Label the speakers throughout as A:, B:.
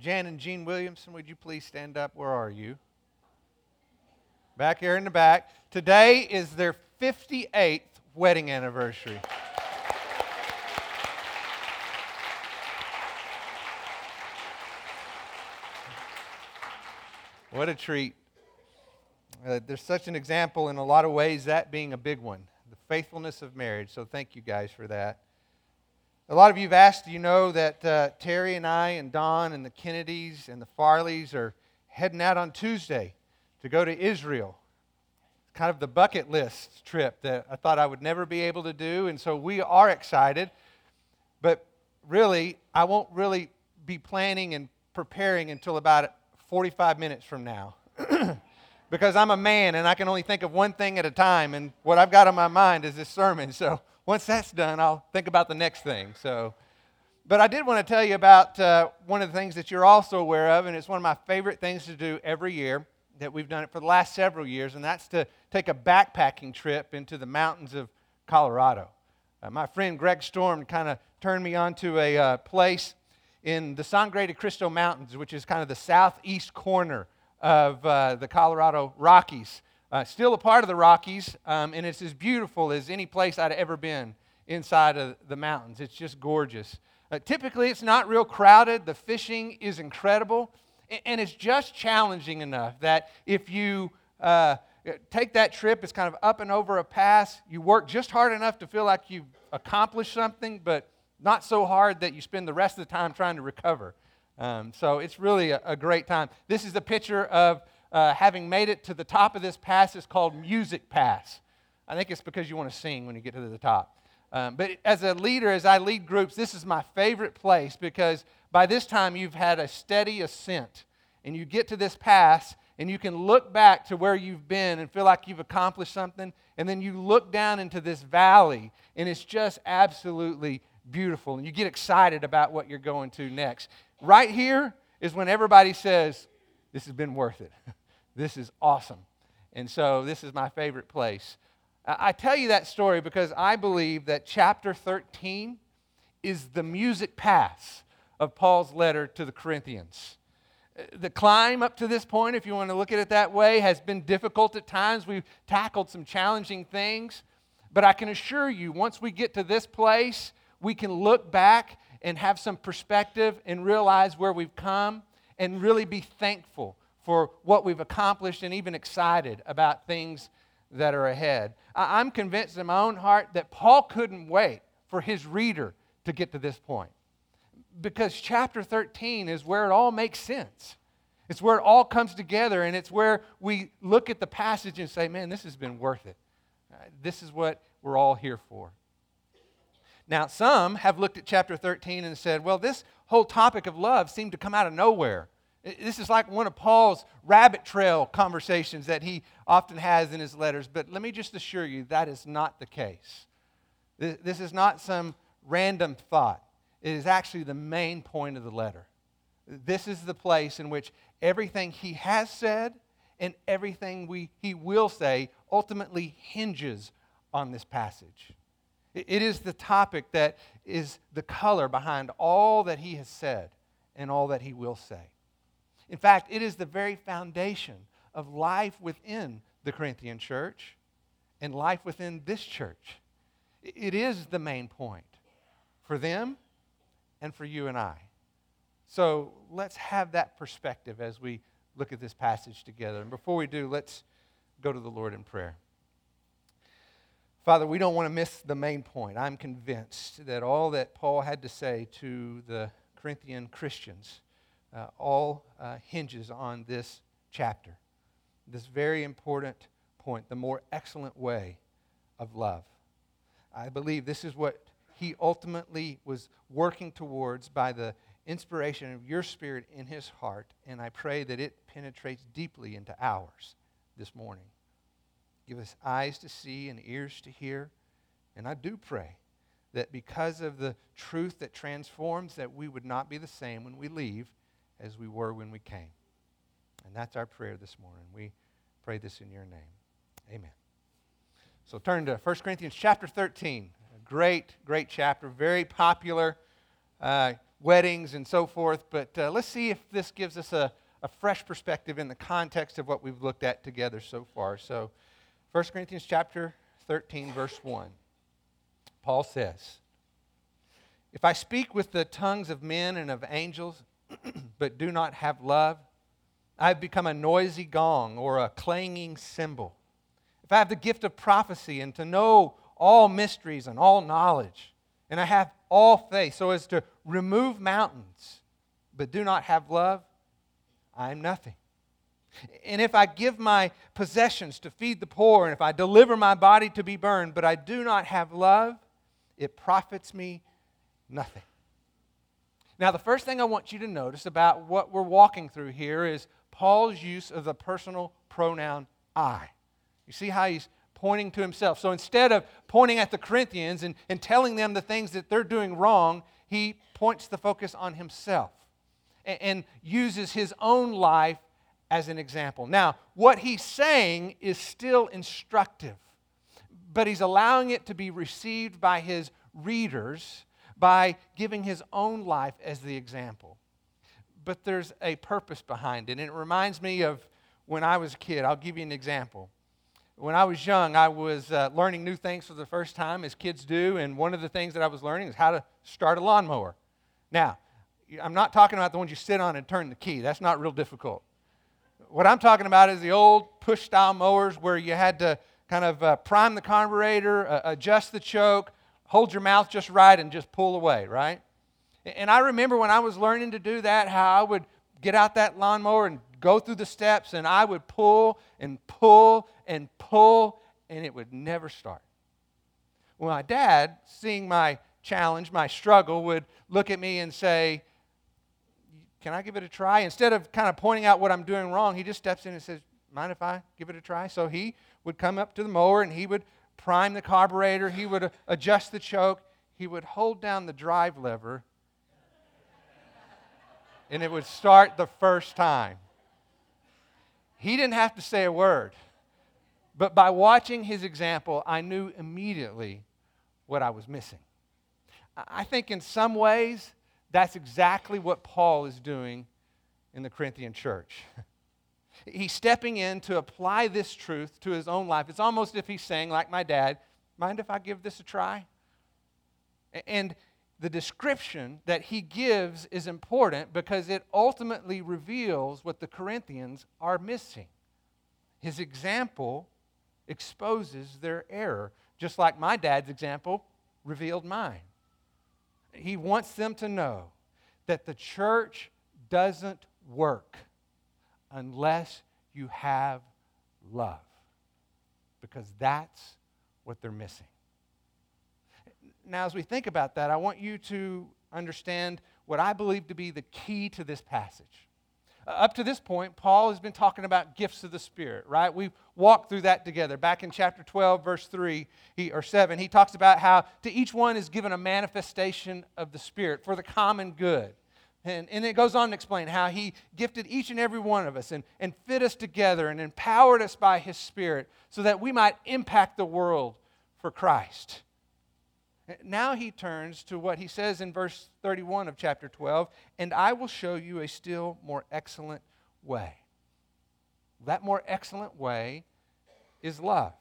A: Jan and Jean Williamson, would you please stand up? Where are you? Back here in the back. Today is their 58th wedding anniversary. What a treat. Uh, there's such an example in a lot of ways, that being a big one the faithfulness of marriage. So thank you guys for that. A lot of you have asked, you know that uh, Terry and I and Don and the Kennedys and the Farleys are heading out on Tuesday to go to Israel. It's kind of the bucket list trip that I thought I would never be able to do, and so we are excited. But really, I won't really be planning and preparing until about 45 minutes from now. because I'm a man and I can only think of one thing at a time, and what I've got on my mind is this sermon. So once that's done, I'll think about the next thing. So, but I did want to tell you about uh, one of the things that you're also aware of, and it's one of my favorite things to do every year. That we've done it for the last several years, and that's to take a backpacking trip into the mountains of Colorado. Uh, my friend Greg Storm kind of turned me on to a uh, place in the Sangre de Cristo Mountains, which is kind of the southeast corner of uh, the Colorado Rockies. Uh, still a part of the Rockies, um, and it's as beautiful as any place I'd ever been inside of the mountains. It's just gorgeous. Uh, typically, it's not real crowded. The fishing is incredible, and, and it's just challenging enough that if you uh, take that trip, it's kind of up and over a pass. You work just hard enough to feel like you've accomplished something, but not so hard that you spend the rest of the time trying to recover. Um, so it's really a, a, great time. This is a picture of uh, having made it to the top of this pass. is called Music Pass. I think it's because you want to sing when you get to the top. Um, but as a leader, as I lead groups, this is my favorite place because by this time you've had a steady ascent. And you get to this pass and you can look back to where you've been and feel like you've accomplished something. And then you look down into this valley and it's just absolutely beautiful. And you get excited about what you're going to next. Right here is when everybody says, This has been worth it. this is awesome. And so this is my favorite place. I tell you that story because I believe that chapter 13 is the music pass of Paul's letter to the Corinthians. Uh, the climb up to this point, if you want to look at it that way, has been difficult at times. We've tackled some challenging things. But I can assure you, once we get to this place, we can look back and have some perspective and realize where we've come and really be thankful for what we've accomplished and even excited about things that are ahead. I'm convinced in my own heart that Paul couldn't wait for his reader to get to this point because chapter 13 is where it all makes sense. It's where it all comes together, and it's where we look at the passage and say, man, this has been worth it. This is what we're all here for. Now, some have looked at chapter 13 and said, well, this whole topic of love seemed to come out of nowhere. This is like one of Paul's rabbit trail conversations that he often has in his letters. But let me just assure you that is not the case. This is not some random thought, it is actually the main point of the letter. This is the place in which everything he has said and everything we, he will say ultimately hinges on this passage. It is the topic that is the color behind all that he has said and all that he will say. In fact, it is the very foundation of life within the Corinthian church and life within this church. It is the main point for them and for you and I. So let's have that perspective as we look at this passage together. And before we do, let's go to the Lord in prayer. Father, we don't want to miss the main point. I'm convinced that all that Paul had to say to the Corinthian Christians uh, all uh, hinges on this chapter, this very important point, the more excellent way of love. I believe this is what he ultimately was working towards by the inspiration of your spirit in his heart, and I pray that it penetrates deeply into ours this morning. Give us eyes to see and ears to hear. And I do pray that because of the truth that transforms, that we would not be the same when we leave as we were when we came. And that's our prayer this morning. We pray this in your name. Amen. So turn to 1 Corinthians chapter 13. A great, great chapter, very popular. Uh, weddings and so forth, but uh, let's see if this gives us a, a fresh perspective in the context of what we've looked at together so far. So, 1 Corinthians chapter 13, verse 1. Paul says, If I speak with the tongues of men and of angels, but do not have love, I have become a noisy gong or a clanging cymbal. If I have the gift of prophecy and to know all mysteries and all knowledge, and I have all faith so as to remove mountains, but do not have love, I am nothing. And if I give my possessions to feed the poor, and if I deliver my body to be burned, but I do not have love, it profits me nothing. Now, the first thing I want you to notice about what we're walking through here is Paul's use of the personal pronoun I. You see how he's pointing to himself. So instead of pointing at the Corinthians and, and telling them the things that they're doing wrong, he points the focus on himself and, and uses his own life as an example. Now, what he's saying is still instructive, but he's allowing it to be received by his readers by giving his own life as the example. But there's a purpose behind it, and it reminds me of when I was a kid. I'll give you an example. When I was young, I was uh, learning new things for the first time, as kids do, and one of the things that I was learning is how to start a lawnmower. Now, I'm not talking about the ones you sit on and turn the key. That's not real difficult. What I'm talking about is the old push style mowers where you had to kind of uh, prime the carburetor, uh, adjust the choke, hold your mouth just right, and just pull away, right? And I remember when I was learning to do that, how I would get out that lawnmower and go through the steps, and I would pull and pull and pull, and it would never start. Well, my dad, seeing my challenge, my struggle, would look at me and say, can I give it a try? Instead of kind of pointing out what I'm doing wrong, he just steps in and says, Mind if I give it a try? So he would come up to the mower and he would prime the carburetor, he would adjust the choke, he would hold down the drive lever, and it would start the first time. He didn't have to say a word. But by watching his example, I knew immediately what I was missing. I think in some ways, that's exactly what Paul is doing in the Corinthian church. he's stepping in to apply this truth to his own life. It's almost if he's saying, like my dad, mind if I give this a try? And the description that he gives is important because it ultimately reveals what the Corinthians are missing. His example exposes their error, just like my dad's example revealed mine. He wants them to know that the church doesn't work unless you have love, because that's what they're missing. Now, as we think about that, I want you to understand what I believe to be the key to this passage. Uh, up to this point, Paul has been talking about gifts of the Spirit, right? We've walked through that together. Back in chapter 12, verse 3 he, or 7, he talks about how to each one is given a manifestation of the Spirit for the common good. And, and it goes on to explain how he gifted each and every one of us and, and fit us together and empowered us by his Spirit so that we might impact the world for Christ. Now he turns to what he says in verse 31 of chapter 12 and I will show you a still more excellent way. That more excellent way is love.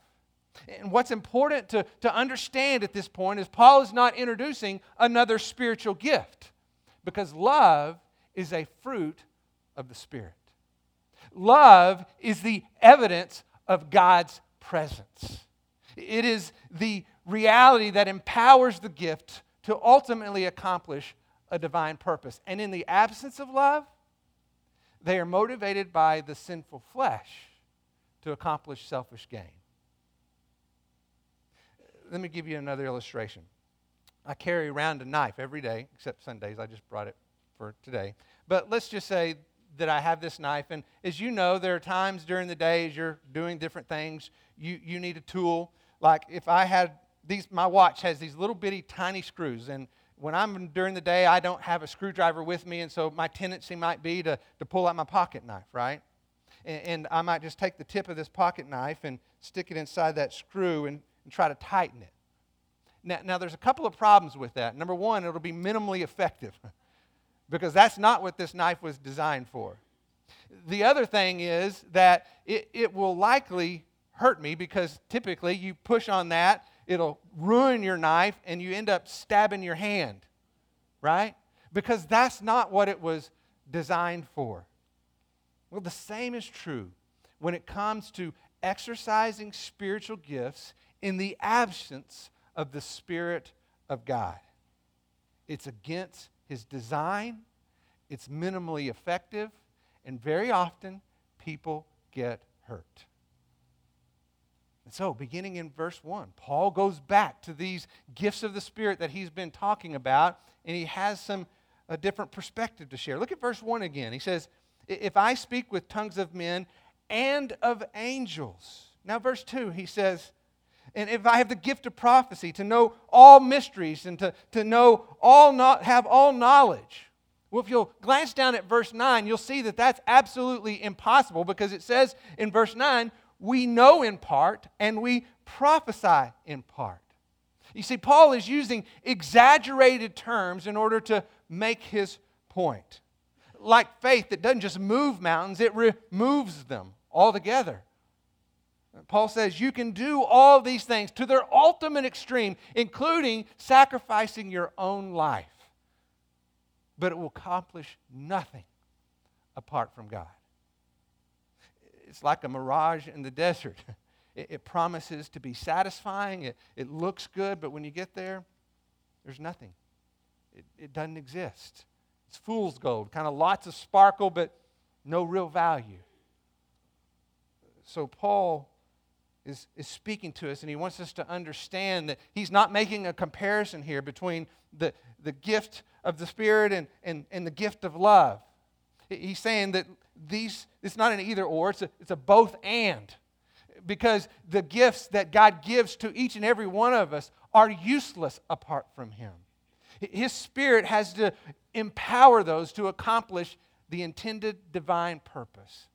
A: And what's important to, to understand at this point is Paul is not introducing another spiritual gift because love is a fruit of the Spirit. Love is the evidence of God's presence. It is the reality that empowers the gift to ultimately accomplish a divine purpose. And in the absence of love, they are motivated by the sinful flesh to accomplish selfish gain. Let me give you another illustration. I carry around a knife every day, except Sundays. I just brought it for today. But let's just say that I have this knife. And as you know, there are times during the day as you're doing different things, you, you need a tool. Like if I had these, my watch has these little bitty tiny screws. And when I'm during the day, I don't have a screwdriver with me. And so my tendency might be to, to pull out my pocket knife, right? And, and I might just take the tip of this pocket knife and stick it inside that screw and, and try to tighten it. Now, now, there's a couple of problems with that. Number one, it'll be minimally effective. because that's not what this knife was designed for. The other thing is that it, it will likely hurt me because typically you push on that, it'll ruin your knife, and you end up stabbing your hand, right? Because that's not what it was designed for. Well, the same is true when it comes to exercising spiritual gifts in the absence of the Spirit of God. It's against His design, it's minimally effective, and very often people get hurt. And so, beginning in verse 1, Paul goes back to these gifts of the Spirit that he's been talking about, and he has some a different perspective to share. Look at verse 1 again. He says, If I speak with tongues of men and of angels. Now, verse 2, he says, and if I have the gift of prophecy, to know all mysteries and to, to know all not have all knowledge. Well, if you'll glance down at verse 9, you'll see that that's absolutely impossible because it says in verse 9, we know in part and we prophesy in part. You see, Paul is using exaggerated terms in order to make his point. Like faith that doesn't just move mountains, it removes them altogether. Paul says you can do all these things to their ultimate extreme, including sacrificing your own life. But it will accomplish nothing apart from God it's like a mirage in the desert. It, it promises to be satisfying, it, it looks good, but when you get there, there's nothing. It, it doesn't exist. It's fool's gold, kind of lots of sparkle, but no real value. So, Paul is, is speaking to us, and he wants us to understand that he's not making a comparison here between the, the gift of the Spirit and, and, and the gift of love. He's saying that these, it's not an either or, it's a, it's a both and. Because the gifts that God gives to each and every one of us are useless apart from Him. His Spirit has to empower those to accomplish the intended divine purpose.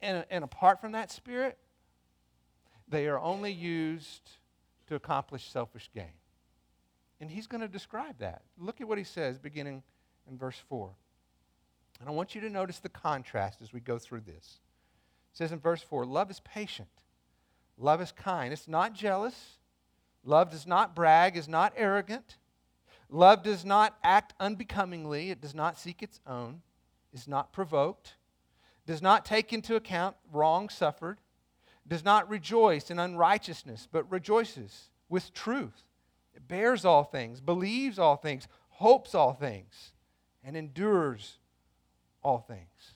A: And, and apart from that Spirit, they are only used to accomplish selfish gain. And He's going to describe that. Look at what He says beginning in verse 4. And I want you to notice the contrast as we go through this. It says in verse 4 Love is patient, love is kind. It's not jealous. Love does not brag, is not arrogant. Love does not act unbecomingly, it does not seek its own, is not provoked, does not take into account wrong suffered, does not rejoice in unrighteousness, but rejoices with truth. It bears all things, believes all things, hopes all things, and endures all things.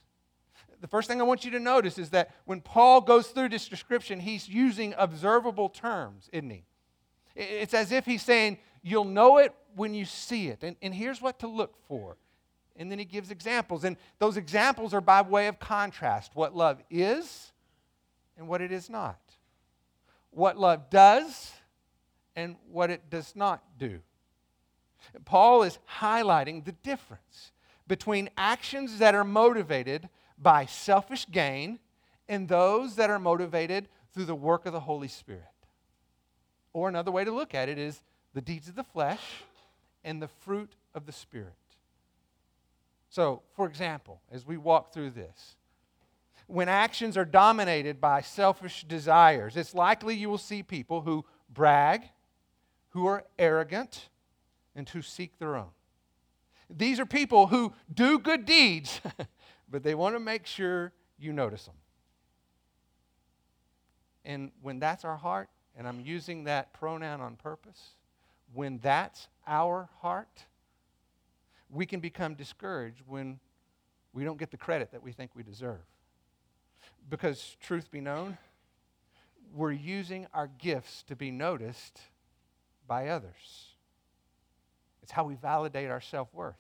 A: The first thing I want you to notice is that when Paul goes through this description, he's using observable terms, isn't he? It's as if he's saying, You'll know it when you see it. And, and here's what to look for. And then he gives examples. And those examples are by way of contrast what love is and what it is not, what love does and what it does not do. Paul is highlighting the difference between actions that are motivated by selfish gain and those that are motivated through the work of the Holy Spirit. Or another way to look at it is the deeds of the flesh and the fruit of the Spirit. So, for example, as we walk through this, when actions are dominated by selfish desires, it's likely you will see people who brag, who are arrogant, and who seek their own. These are people who do good deeds, but they want to make sure you notice them. And when that's our heart, and I'm using that pronoun on purpose, when that's our heart, we can become discouraged when we don't get the credit that we think we deserve. Because, truth be known, we're using our gifts to be noticed by others. It's how we validate our self worth.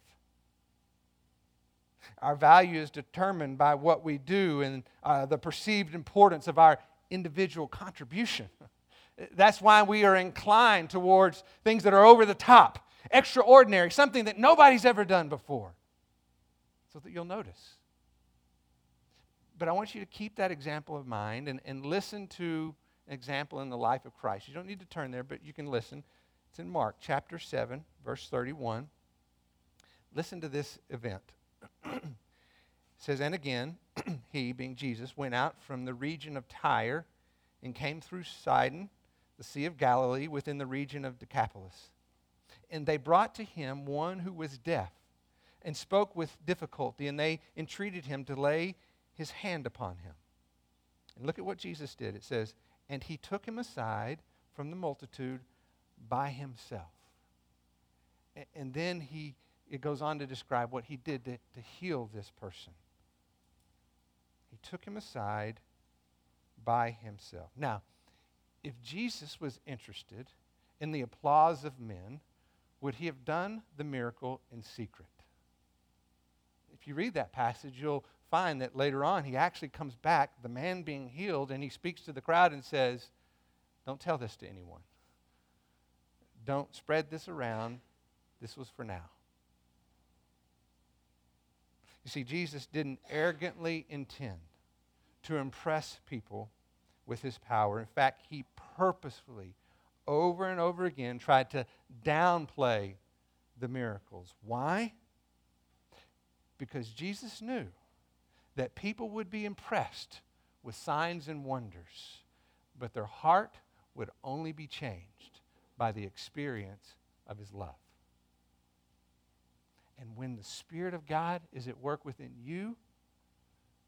A: Our value is determined by what we do and uh, the perceived importance of our individual contribution. That's why we are inclined towards things that are over the top, extraordinary, something that nobody's ever done before, so that you'll notice. But I want you to keep that example of mind and, and listen to an example in the life of Christ. You don't need to turn there, but you can listen. It's in Mark chapter 7, verse 31. listen to this event. it says, And again, he, being Jesus, went out from the region of Tyre and came through Sidon, the Sea of Galilee, within the region of Decapolis. And they brought to him one who was deaf and spoke with difficulty, and they entreated him to lay his hand upon him. And look at what Jesus did. It says, And he took him aside from the multitude by himself. And then he, it goes on to describe what he did to, to heal this person. He took him aside by himself. Now, if Jesus was interested in the applause of men, would he have done the miracle in secret? If you read that passage, you'll find that later on he actually comes back, the man being healed, and he speaks to the crowd and says, Don't tell this to anyone. Don't spread this around. This was for now. You see, Jesus didn't arrogantly intend to impress people with his power. In fact, he purposefully, over and over again, tried to downplay the miracles. Why? Because Jesus knew that people would be impressed with signs and wonders, but their heart would only be changed by the experience of his love. And when the Spirit of God is at work within you,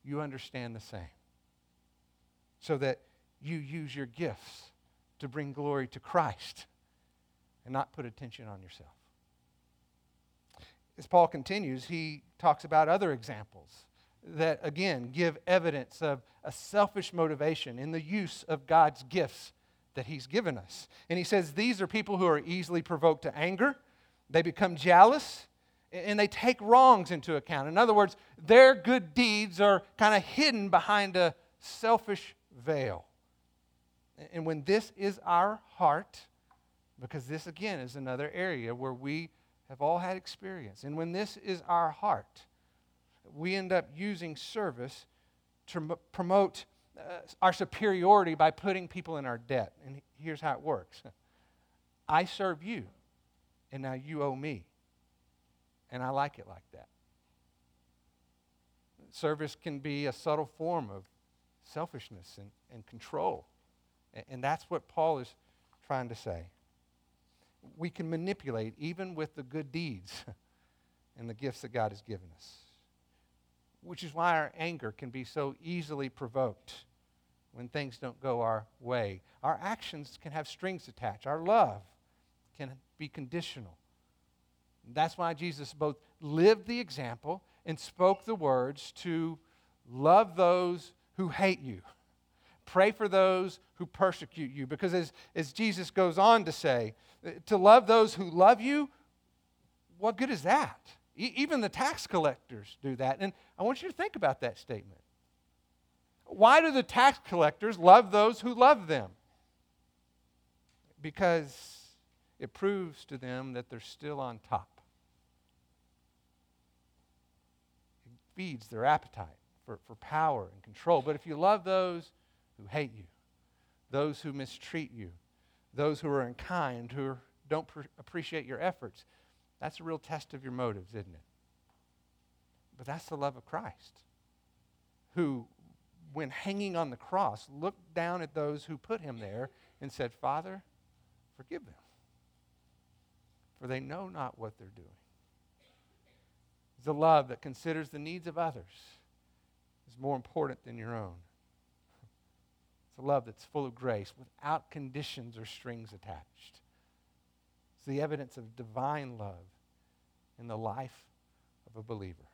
A: you understand the same. So that you use your gifts to bring glory to Christ and not put attention on yourself. As Paul continues, he talks about other examples that, again, give evidence of a selfish motivation in the use of God's gifts that He's given us. And he says these are people who are easily provoked to anger, they become jealous, and they take wrongs into account. In other words, their good deeds are kind of hidden behind a selfish veil. And when this is our heart, because this again is another area where we have all had experience, and when this is our heart, we end up using service to promote uh, our superiority by putting people in our debt. And here's how it works I serve you, and now you owe me. And I like it like that. Service can be a subtle form of selfishness and, and control. And, and that's what Paul is trying to say. We can manipulate even with the good deeds and the gifts that God has given us which is why our anger can be so easily provoked when things don't go our way. Our actions can have strings attached, our love can be conditional. That's why Jesus both lived the example and spoke the words to love those who hate you. Pray for those who persecute you. Because as, as Jesus goes on to say, eh, to love those who love you, what good is that? Even the tax collectors do that. And I want you to think about that statement. Why do the tax collectors love those who love them? Because it proves to them that they're still on top. It feeds their appetite for, for power and control. But if you love those who hate you, those who mistreat you, those who are unkind, who don't appreciate your efforts, that's a real test of your motives, isn't it? But that's the love of Christ, who, when hanging on the cross, looked down at those who put him there and said, Father, forgive them, for they know not what they're doing. It's a love that considers the needs of others is more important than your own. It's a love that's full of grace without conditions or strings attached. The evidence of divine love in the life of a believer.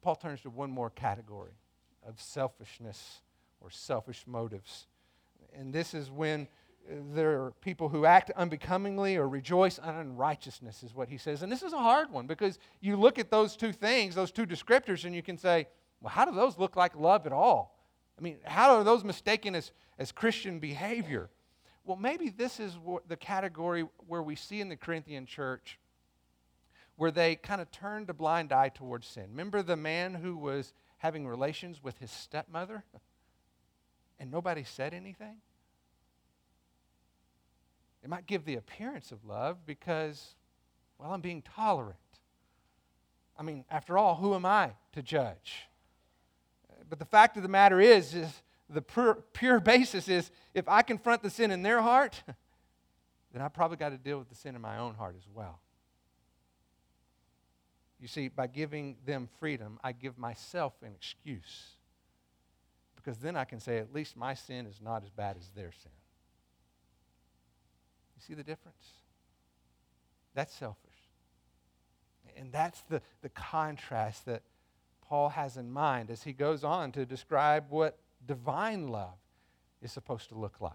A: Paul turns to one more category of selfishness or selfish motives. And this is when uh, there are people who act unbecomingly or rejoice in unrighteousness, is what he says. And this is a hard one because you look at those two things, those two descriptors, and you can say, well, how do those look like love at all? I mean, how are those mistaken as, as Christian behavior? Well, maybe this is the category where we see in the Corinthian church where they kind of turned a blind eye towards sin. Remember the man who was having relations with his stepmother and nobody said anything? It might give the appearance of love because Well, I'm being tolerant. I mean, after all, who am I to judge? But the fact of the matter is, is the pure, pure basis is if I confront the sin in their heart, then I probably got to deal with the sin in my own heart as well. You see, by giving them freedom, I give myself an excuse. Because then I can say, at least my sin is not as bad as their sin. You see the difference? That's selfish. And that's the, the contrast that Paul has in mind as he goes on to describe what divine love is supposed to look like.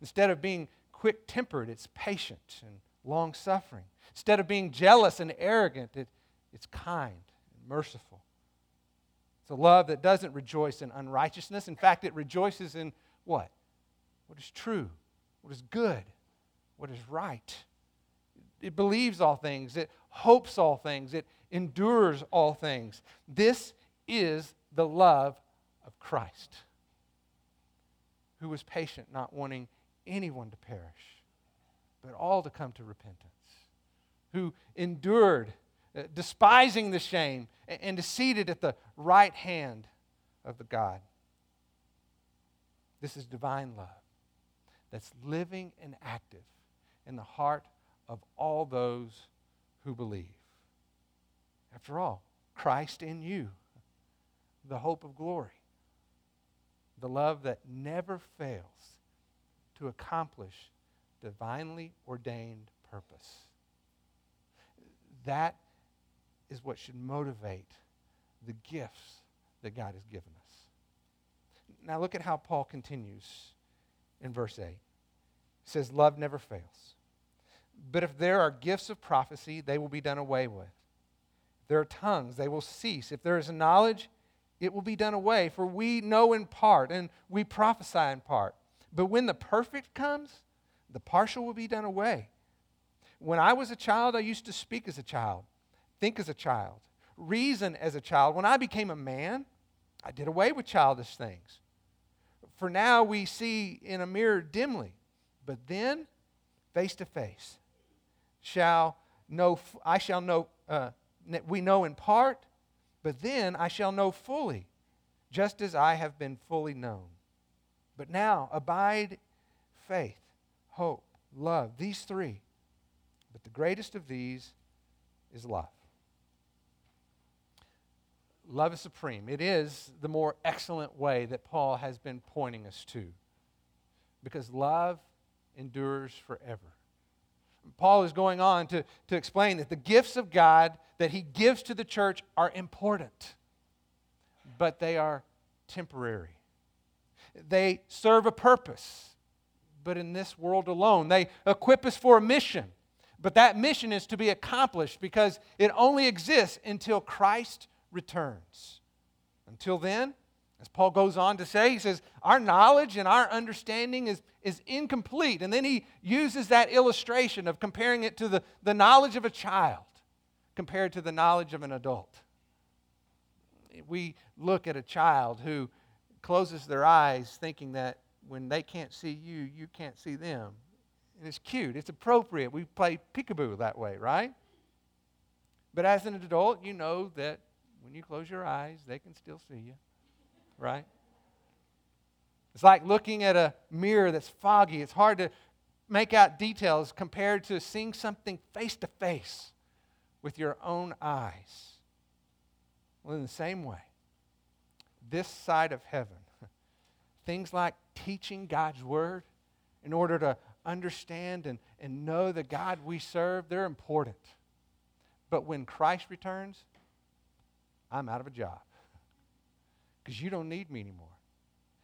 A: Instead of being quick tempered, it's patient and long suffering. Instead of being jealous and arrogant, it, it's kind and merciful. It's a love that doesn't rejoice in unrighteousness. In fact, it rejoices in what? What is true, what is good, what is right. It believes all things, it hopes all things, it endures all things. This is the love of Christ, who was patient, not wanting anyone to perish, but all to come to repentance, who endured, uh, despising the shame, and, and is seated at the right hand of the God. This is divine love that's living and active in the heart of all those who believe. After all, Christ in you, the hope of glory, the love that never fails to accomplish divinely ordained purpose. That is what should motivate the gifts that God has given us. Now, look at how Paul continues in verse 8. He says, Love never fails. But if there are gifts of prophecy, they will be done away with. If there are tongues, they will cease. If there is knowledge, it will be done away. For we know in part, and we prophesy in part. But when the perfect comes, the partial will be done away. When I was a child, I used to speak as a child, think as a child, reason as a child. When I became a man, I did away with childish things. For now we see in a mirror dimly, but then face to face shall know, I shall know, uh, we know in part, but then I shall know fully, just as I have been fully known. But now abide faith, hope, love, these three. But the greatest of these is love. Love is supreme. It is the more excellent way that Paul has been pointing us to. Because love endures forever. Paul is going on to, to explain that the gifts of God that he gives to the church are important, but they are temporary. They serve a purpose, but in this world alone. They equip us for a mission, but that mission is to be accomplished because it only exists until Christ returns. Until then, as Paul goes on to say, he says, Our knowledge and our understanding is, is incomplete. And then he uses that illustration of comparing it to the, the knowledge of a child compared to the knowledge of an adult. We look at a child who closes their eyes thinking that when they can't see you, you can't see them. And it's cute, it's appropriate. We play peekaboo that way, right? But as an adult, you know that when you close your eyes, they can still see you right? It's like looking at a mirror that's foggy. It's hard to make out details compared to seeing something face to face with your own eyes. Well, in the same way, this side of heaven, things like teaching God's word in order to understand and, and know the God we serve, they're important. But when Christ returns, I'm out of a job because you don't need me anymore.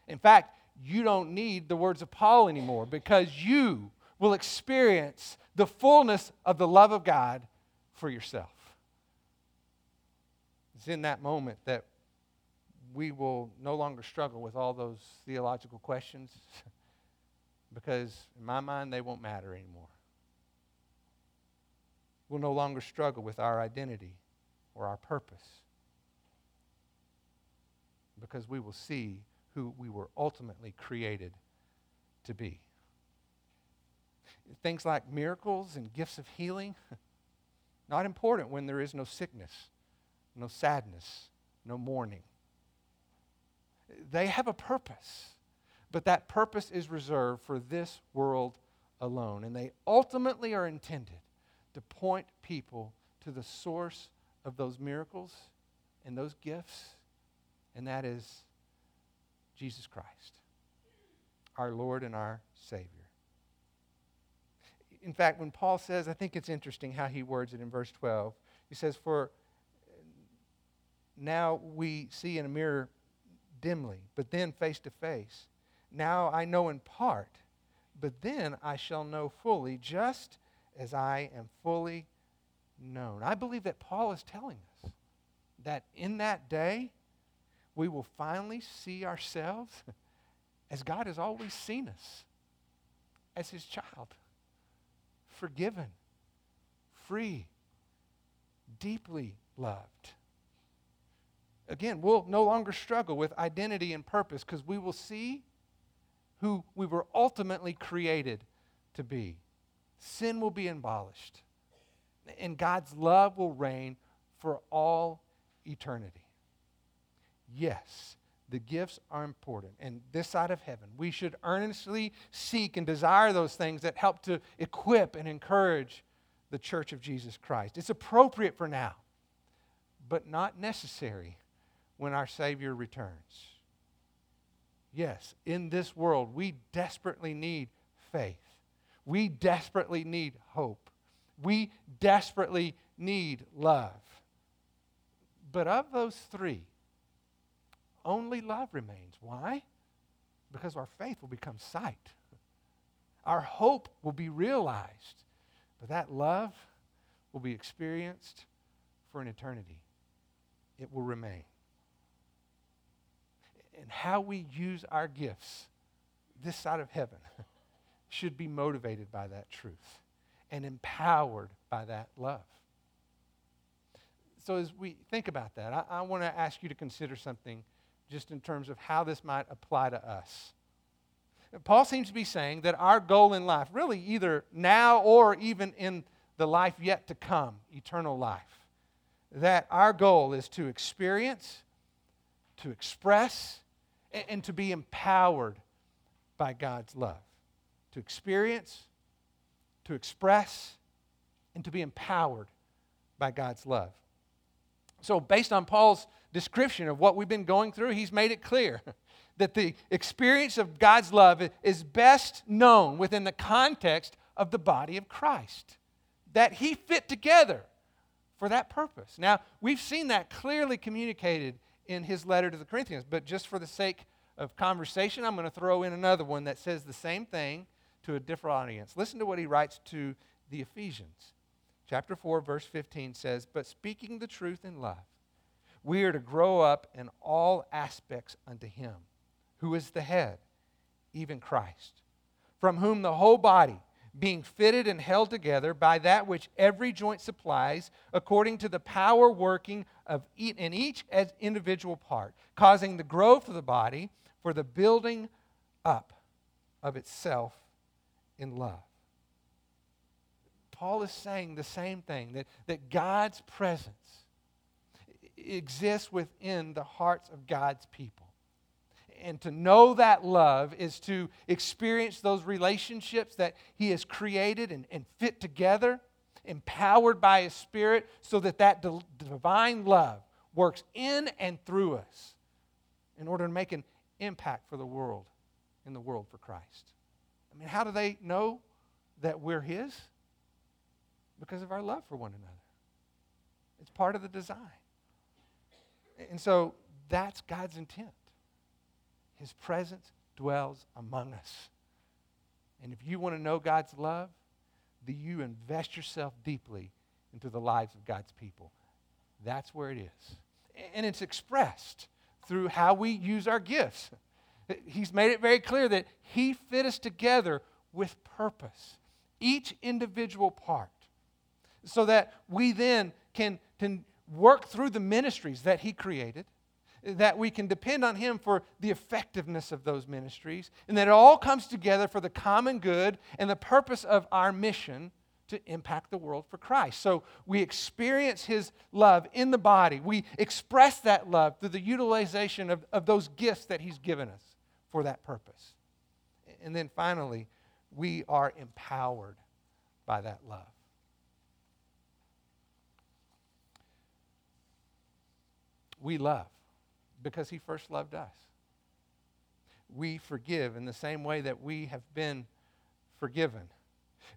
A: In fact, you don't need the words of Paul anymore because you will experience the fullness of the love of God for yourself. It's in that moment that we will no longer struggle with all those theological questions because, in my mind, they won't matter anymore. We'll no longer struggle with our identity or our purpose because we will see who we were ultimately created to be. Things like miracles and gifts of healing, Not important when there is no sickness, no sadness, no mourning. They have a purpose, but that purpose is reserved for this world alone. And they ultimately are intended to point people to the source of those miracles and those gifts, and that is Jesus Christ, our Lord and our Savior. In fact, when Paul says, I think it's interesting how he words it in verse 12. He says, For now we see in a mirror dimly, but then face to face. Now I know in part, but then I shall know fully, just as I am fully known. I believe that Paul is telling us that in that day, we will finally see ourselves as God has always seen us as his child forgiven, free, deeply loved. Again, we'll no longer struggle with identity and purpose because we will see who we were ultimately created to be. Sin will be abolished, and God's love will reign for all eternity. Yes, the gifts are important. And this side of heaven, we should earnestly seek and desire those things that help to equip and encourage the church of Jesus Christ. It's appropriate for now, but not necessary when our Savior returns. Yes, in this world, we desperately need faith. We desperately need hope. We desperately need love. But of those three, only love remains. Why? Because our faith will become sight. Our hope will be realized. But that love will be experienced for an eternity. It will remain. And how we use our gifts this side of heaven should be motivated by that truth and empowered by that love. So, as we think about that, I, I want to ask you to consider something just in terms of how this might apply to us. Paul seems to be saying that our goal in life, really either now or even in the life yet to come, eternal life, that our goal is to experience, to express, and to be empowered by God's love. To experience, to express, and to be empowered by God's love. So, based on Paul's description of what we've been going through, he's made it clear that the experience of God's love is best known within the context of the body of Christ, that he fit together for that purpose. Now, we've seen that clearly communicated in his letter to the Corinthians, but just for the sake of conversation, I'm going to throw in another one that says the same thing to a different audience. Listen to what he writes to the Ephesians. Chapter 4, verse 15 says, But speaking the truth in love, we are to grow up in all aspects unto Him, who is the head, even Christ, from whom the whole body, being fitted and held together by that which every joint supplies, according to the power working of each, in each as individual part, causing the growth of the body for the building up of itself in love. Paul is saying the same thing that, that God's presence exists within the hearts of God's people. And to know that love is to experience those relationships that He has created and, and fit together, empowered by His Spirit, so that that divine love works in and through us in order to make an impact for the world, in the world for Christ. I mean, how do they know that we're His? Because of our love for one another. It's part of the design. And so that's God's intent. His presence dwells among us. And if you want to know God's love, do you invest yourself deeply into the lives of God's people. That's where it is. And it's expressed through how we use our gifts. He's made it very clear that He fit us together with purpose, each individual part, so that we then can, can work through the ministries that He created, that we can depend on Him for the effectiveness of those ministries, and that it all comes together for the common good and the purpose of our mission to impact the world for Christ. So we experience His love in the body. We express that love through the utilization of, of those gifts that He's given us for that purpose. And then finally, we are empowered by that love. We love because He first loved us. We forgive in the same way that we have been forgiven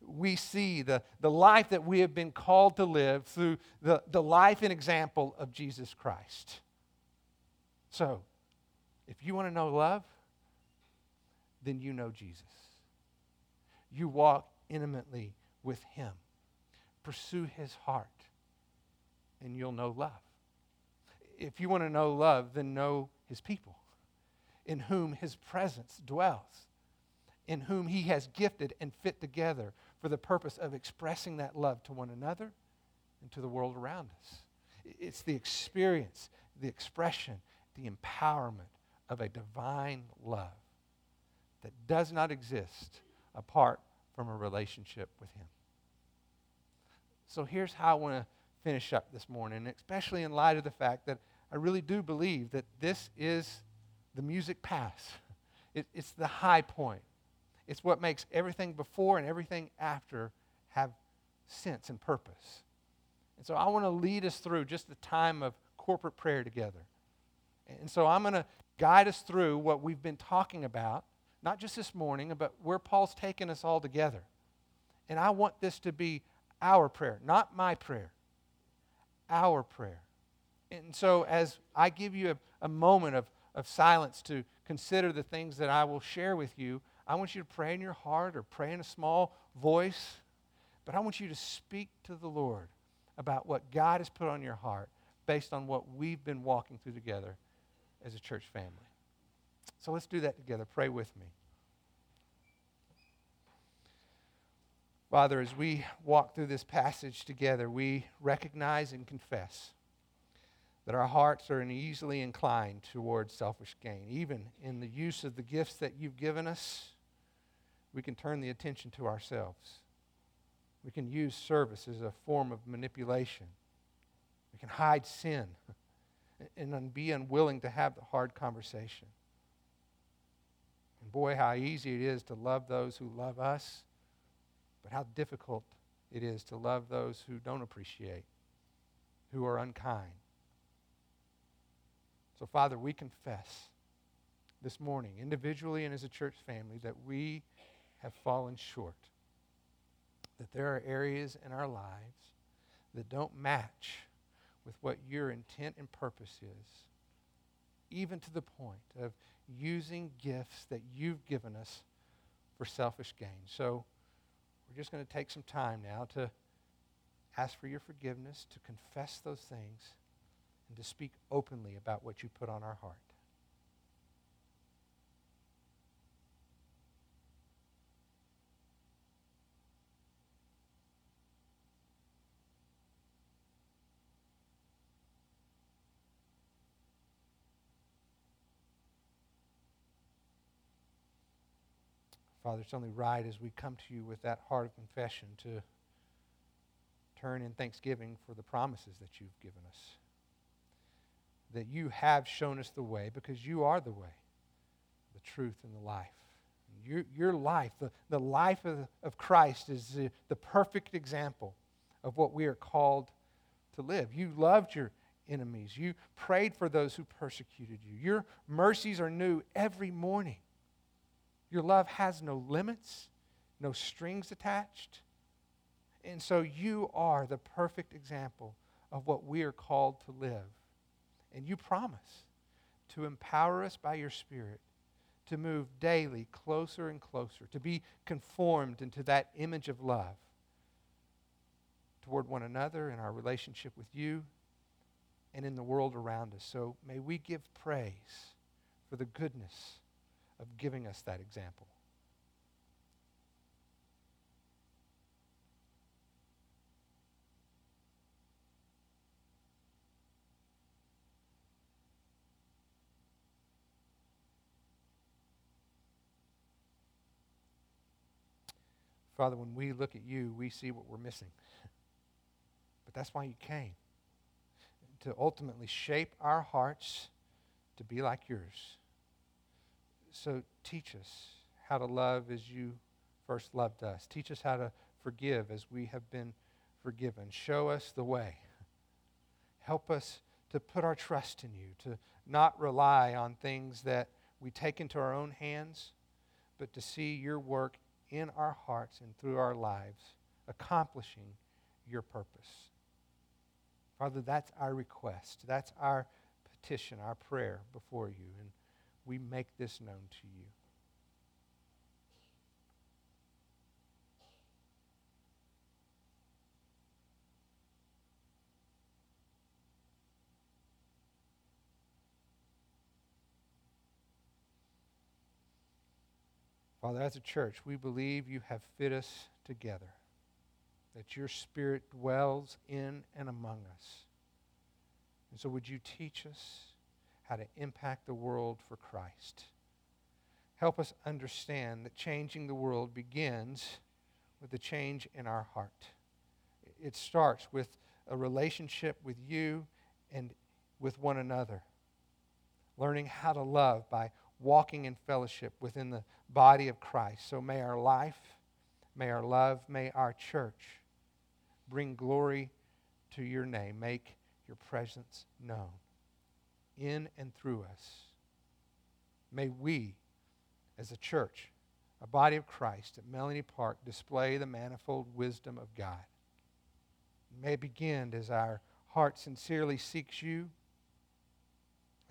A: we see the, the life that we have been called to live through the, the life and example of Jesus Christ. So, if you want to know love, then you know Jesus. You walk intimately with Him, pursue His heart, and you'll know love. If you want to know love, then know His people, in whom His presence dwells in whom He has gifted and fit together for the purpose of expressing that love to one another and to the world around us. It's the experience, the expression, the empowerment of a divine love that does not exist apart from a relationship with Him. So here's how I want to finish up this morning, especially in light of the fact that I really do believe that this is the music pass. It, it's the high point. It's what makes everything before and everything after have sense and purpose. And so I want to lead us through just the time of corporate prayer together. And so I'm going to guide us through what we've been talking about, not just this morning, but where Paul's taken us all together. And I want this to be our prayer, not my prayer, our prayer. And so as I give you a, a moment of, of silence to consider the things that I will share with you, I want you to pray in your heart or pray in a small voice, but I want you to speak to the Lord about what God has put on your heart based on what we've been walking through together as a church family. So let's do that together. Pray with me. Father, as we walk through this passage together, we recognize and confess that our hearts are easily inclined towards selfish gain, even in the use of the gifts that you've given us we can turn the attention to ourselves. We can use service as a form of manipulation. We can hide sin and be unwilling to have the hard conversation. And boy, how easy it is to love those who love us, but how difficult it is to love those who don't appreciate, who are unkind. So, Father, we confess this morning, individually and as a church family, that we have fallen short. That there are areas in our lives that don't match with what your intent and purpose is, even to the point of using gifts that you've given us for selfish gain. So we're just going to take some time now to ask for your forgiveness, to confess those things, and to speak openly about what you put on our heart. Father, it's only right as we come to you with that heart of confession to turn in thanksgiving for the promises that you've given us. That you have shown us the way because you are the way, the truth, and the life. Your, your life, the, the life of, of Christ, is the, the perfect example of what we are called to live. You loved your enemies, you prayed for those who persecuted you. Your mercies are new every morning. Your love has no limits, no strings attached. And so you are the perfect example of what we are called to live. And you promise to empower us by your Spirit to move daily closer and closer, to be conformed into that image of love toward one another in our relationship with you and in the world around us. So may we give praise for the goodness of giving us that example. Father, when we look at you, we see what we're missing. But that's why you came to ultimately shape our hearts to be like yours. So teach us how to love as you first loved us. Teach us how to forgive as we have been forgiven. Show us the way. Help us to put our trust in you, to not rely on things that we take into our own hands, but to see your work in our hearts and through our lives, accomplishing your purpose. Father, that's our request. That's our petition, our prayer before you. And we make this known to you. Father, as a church, we believe you have fit us together, that your Spirit dwells in and among us. And so, would you teach us how to impact the world for Christ? Help us understand that changing the world begins with a change in our heart. It starts with a relationship with you and with one another. Learning how to love by walking in fellowship within the body of Christ. So may our life, may our love, may our church bring glory to your name. Make your presence known in and through us. May we, as a church, a body of Christ at Melanie Park, display the manifold wisdom of God. May it begin as our heart sincerely seeks you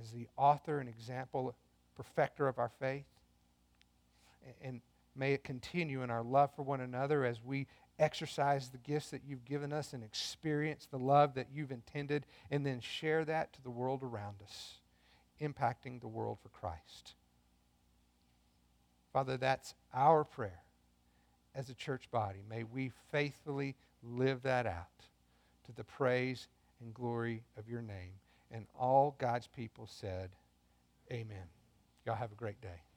A: as the author and example perfecter of our faith. And may it continue in our love for one another as we exercise the gifts that you've given us and experience the love that you've intended, and then share that to the world around us, impacting the world for Christ. Father, that's our prayer as a church body. May we faithfully live that out to the praise and glory of your name. And all God's people said, Amen. Y'all have a great day.